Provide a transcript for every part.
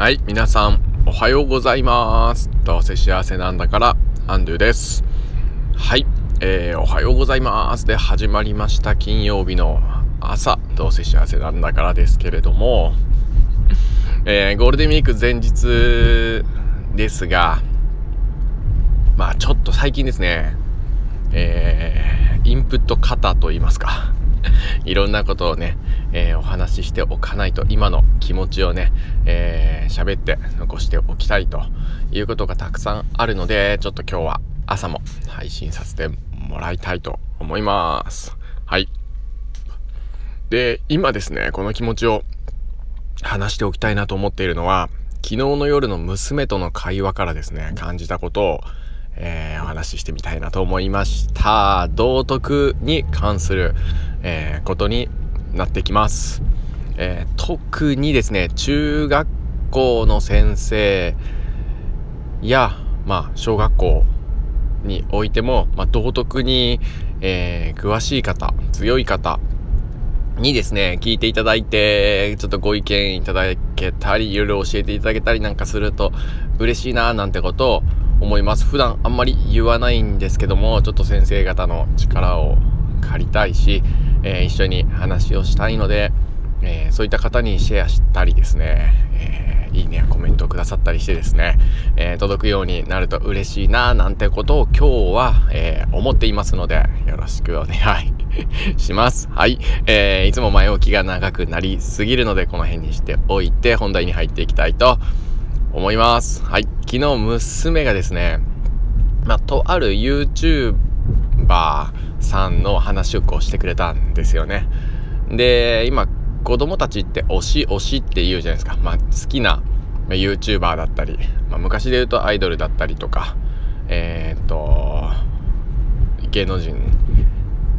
はい、皆さん、おはようございます。どうせ幸せなんだから、アンドゥです。はい、えー、おはようございます。で、始まりました金曜日の朝、どうせ幸せなんだからですけれども、えー、ゴールデンウィーク前日ですが、まあちょっと最近ですね、えー、インプット型と言いますか、いろんなことをね、えー、お話ししておかないと今の気持ちをね、えー、喋って残しておきたいということがたくさんあるので、ちょっと今日は朝も配信させてもらいたいと思います。はい。で、今ですね、この気持ちを話しておきたいなと思っているのは、昨日の夜の娘との会話からですね、感じたことを、えー、お話ししてみたいなと思いました。道徳に関する、えー、ことになってきます。えー、特にですね、中学校の先生や、まあ、小学校においても、まあ、道徳に、えー、詳しい方、強い方にですね、聞いていただいて、ちょっとご意見いただけたり、いろいろ教えていただけたりなんかすると嬉しいななんてことを思います。普段あんまり言わないんですけども、ちょっと先生方の力を借りたいし、えー、一緒に話をしたいので、えー、そういった方にシェアしたりですね、えー、いいねやコメントをくださったりしてですね、え届くようになると嬉しいななんてことを今日は、え思っていますのでよろしくお願い します。はい、えーいつも前置きが長くなりすぎるのでこの辺にしておいて本題に入っていきたいと思います。はい、昨日娘がですね、まあ、とある YouTuber さんの話をこうしてくれたんですよね。で、今、子供たちって推し推しって言うじゃないですか。まあ、好きな YouTuber だったり、まあ、昔で言うとアイドルだったりとか、えー、っと、芸能人、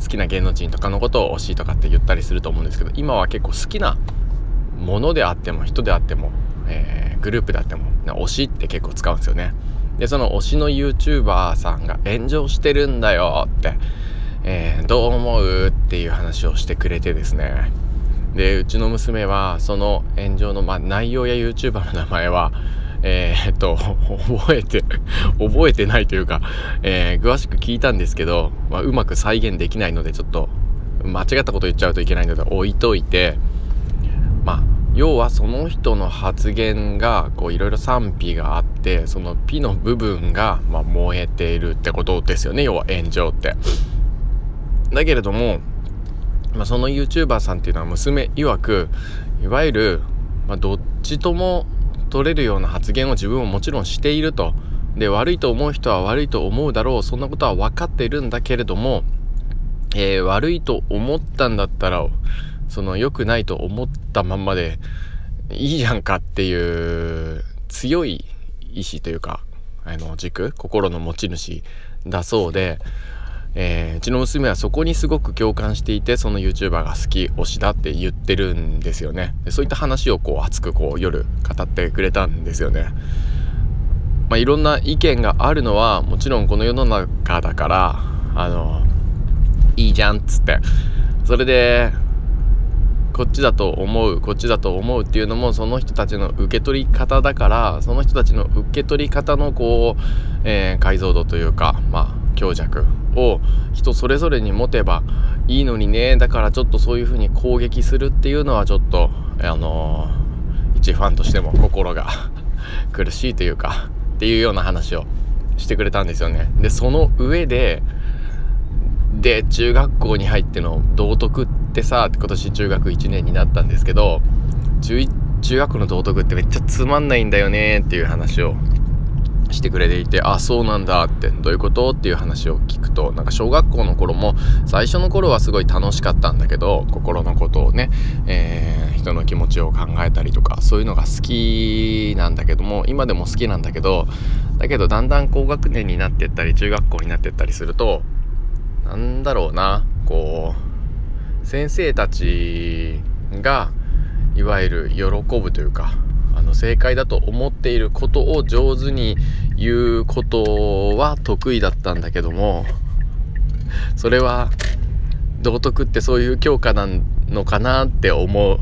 好きな芸能人とかのことを推しとかって言ったりすると思うんですけど、今は結構好きなものであっても、人であっても、えー、グループであっても、推しって結構使うんですよね。で、その推しの YouTuber さんが炎上してるんだよって、えー、どう思うっていう話をしてくれてですねでうちの娘はその炎上の、ま、内容や YouTuber の名前はえー、っと覚えて覚えてないというか、えー、詳しく聞いたんですけど、まあ、うまく再現できないのでちょっと間違ったこと言っちゃうといけないので置いといてまあ要はその人の発言がこういろいろ賛否があってその「ピ」の部分が、まあ、燃えているってことですよね要は炎上って。だけれども、まあ、その YouTuber さんっていうのは娘曰くいわゆる、まあ、どっちとも取れるような発言を自分ももちろんしていると。で悪いと思う人は悪いと思うだろう。そんなことは分かっているんだけれども、えー、悪いと思ったんだったらその良くないと思ったまんまでいいじゃんかっていう強い意志というかあの軸心の持ち主だそうでえー、うちの娘はそこにすごく共感していてその YouTuber が好き推しだって言ってるんですよね。でそういった話をこう熱くこう夜語ってくれたんですよね。まあ、いろんな意見があるのはもちろんこの世の中だからあのいいじゃんっつって。それでこっちだと思うこっちだと思うっていうのもその人たちの受け取り方だからその人たちの受け取り方のこう、えー、解像度というかまあ強弱を人それぞれに持てばいいのにね。だからちょっとそういう風に攻撃するっていうのはちょっとあのー、一ファンとしても心が 苦しいというかっていうような話をしてくれたんですよね。でその上でで中学校に入っての道徳ってさ今年中学1年になったんですけど中中学の道徳ってめっちゃつまんないんだよねっていう話をしてくれていてあそうなんだってどういうこと？っていう話を聞くとなんか小学校の頃も最初の頃はすごい楽しかったんだけど心のことをね、えー、人の気持ちを考えたりとかそういうのが好きなんだけども今でも好きなんだけどだけどだんだん高学年になってったり中学校になってったりするとなんだろうなこう先生たちがいわゆる喜ぶというかの正解だと思っていることを上手に言うことは得意だったんだけどもそれは道徳ってそういう教科なのかなって思っ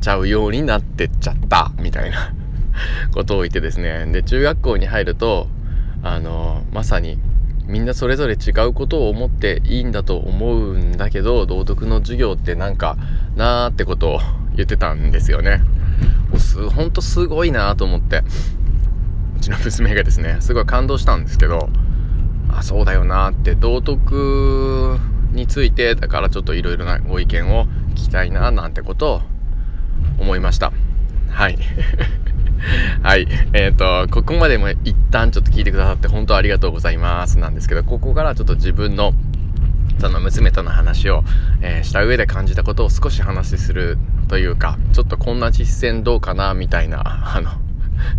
ちゃうようになってっちゃったみたいな ことを言ってですねで中学校に入るとあのまさにみんなそれぞれ違うことを思っていいんだと思うんだけど道徳の授業ってなんかなーってことを言ってたんですよね。すほんとすごいなと思って。うちの娘がですねすごい感動したんですけどあそうだよなって道徳についてだからちょっといろいろなご意見を聞きたいななんてことを思いました。はい。はい。えっ、ー、とここまでも一旦ちょっと聞いてくださって本当ありがとうございますなんですけどここからちょっと自分のその娘との話を、えー、した上で感じたことを少し話するというかちょっとこんな実践どうかなみたいな あの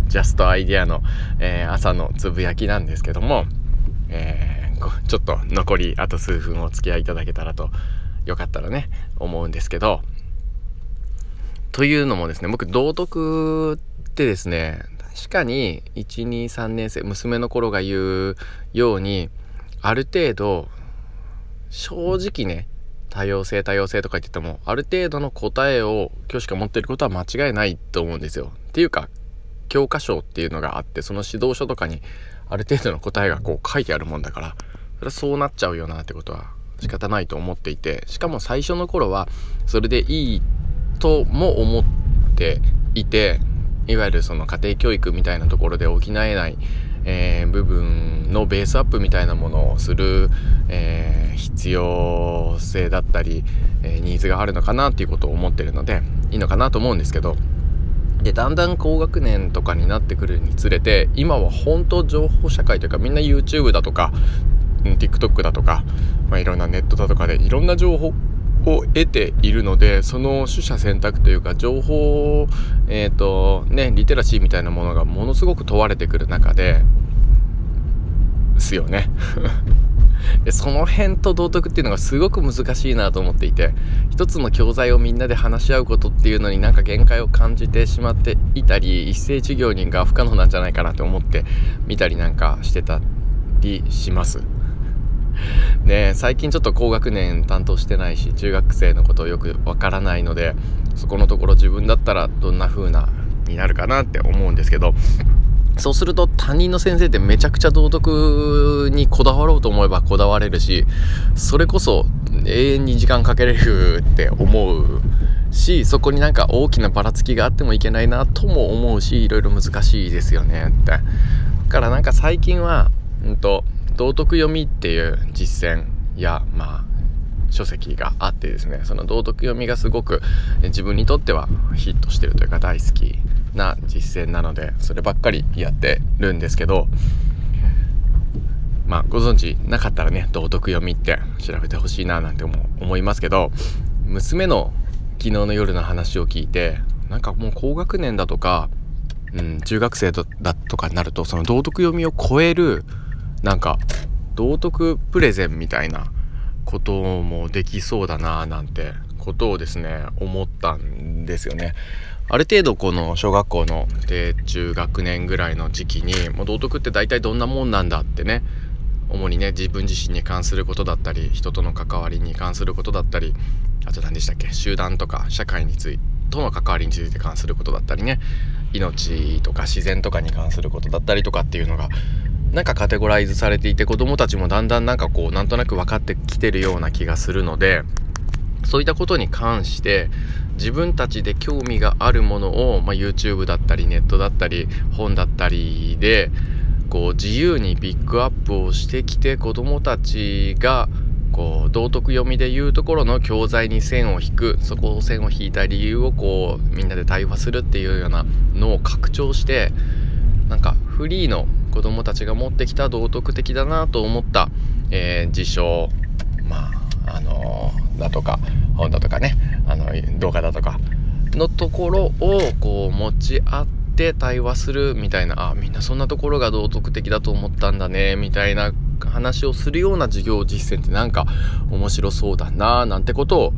ジャストアイディアの、えー、朝のつぶやきなんですけども、えー、ちょっと残りあと数分お付き合いいただけたらとよかったらね思うんですけど。というのもですね僕道徳ってですね確かに123年生娘の頃が言うようにある程度正直ね多様性多様性とか言っててもある程度の答えを教師が持ってることは間違いないと思うんですよ。っていうか教科書っていうのがあってその指導書とかにある程度の答えがこう書いてあるもんだからそれはそうなっちゃうよなってことは仕方ないと思っていてしかも最初の頃はそれでいいとも思っていていわゆるその家庭教育みたいなところで補えない、えー、部分のベースアップみたいなものをする、えー、必要性だったり、えー、ニーズがあるのかなっていうことを思ってるのでいいのかなと思うんですけどでだんだん高学年とかになってくるにつれて今は本当情報社会というかみんな YouTube だとか TikTok だとか、まあ、いろんなネットだとかでいろんな情報を得ているのでその取捨選択というか情報えっ、ー、とねリテラシーみたいなものがものすごく問われてくる中ですよね でその辺と道徳っていうのがすごく難しいなと思っていて一つの教材をみんなで話し合うことっていうのになんか限界を感じてしまっていたり一斉授業にが不可能なんじゃないかなと思って見たりなんかしてたりします。ね最近ちょっと高学年担当してないし中学生のことをよくわからないのでそこのところ自分だったらどんな風なになるかなって思うんですけどそうすると担任の先生ってめちゃくちゃ道徳にこだわろうと思えばこだわれるしそれこそ永遠に時間かけれるって思うしそこになんか大きなばらつきがあってもいけないなとも思うしいろいろ難しいですよねって。だからなんか最近は、うんと、道徳読みっていう実践。やまあ書籍があってですねその道徳読みがすごく自分にとってはヒットしてるというか大好きな実践なのでそればっかりやってるんですけどまあご存知なかったらね道徳読みって調べてほしいななんて思いますけど娘の昨日の夜の話を聞いてなんかもう高学年だとか、うん、中学生だとかになるとその道徳読みを超えるなんか道徳プレゼンみたいなこともできそうだななんてことをですね思ったんですよね。ある程度この小学校の低中学年ぐらいの時期にもう道徳って大体どんなもんなんだってね主にね自分自身に関することだったり人との関わりに関することだったりあと何でしたっけ集団とか社会についてとの関わりについて関することだったりね命とか自然とかに関することだったりとかっていうのがなんかカテゴライズされていて子どもたちもだんだんなんかこうなんとなく分かってきてるような気がするのでそういったことに関して自分たちで興味があるものを、まあ、YouTube だったりネットだったり本だったりでこう自由にピックアップをしてきて子どもたちがこう道徳読みでいうところの教材に線を引くそこを線を引いた理由をこうみんなで対話するっていうようなのを拡張してなんかフリーの子どもたちが持ってきた道徳的だなと思った、えー、事象まああのー、だとか本だとかねあの動画だとかのところをこう持ち合って対話するみたいなあみんなそんなところが道徳的だと思ったんだねみたいな話をするような授業実践ってなんか面白そうだななんてことを、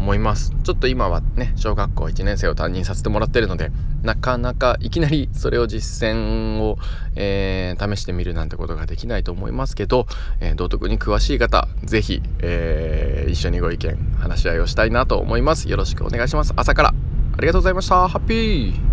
思います。ちょっと今はね小学校1年生を担任させてもらってるのでなかなかいきなりそれを実践を、えー、試してみるなんてことができないと思いますけど、えー、道徳に詳しい方是非、えー、一緒にご意見話し合いをしたいなと思います。よろしくお願いします。朝から。ありがとうございました。ハッピー。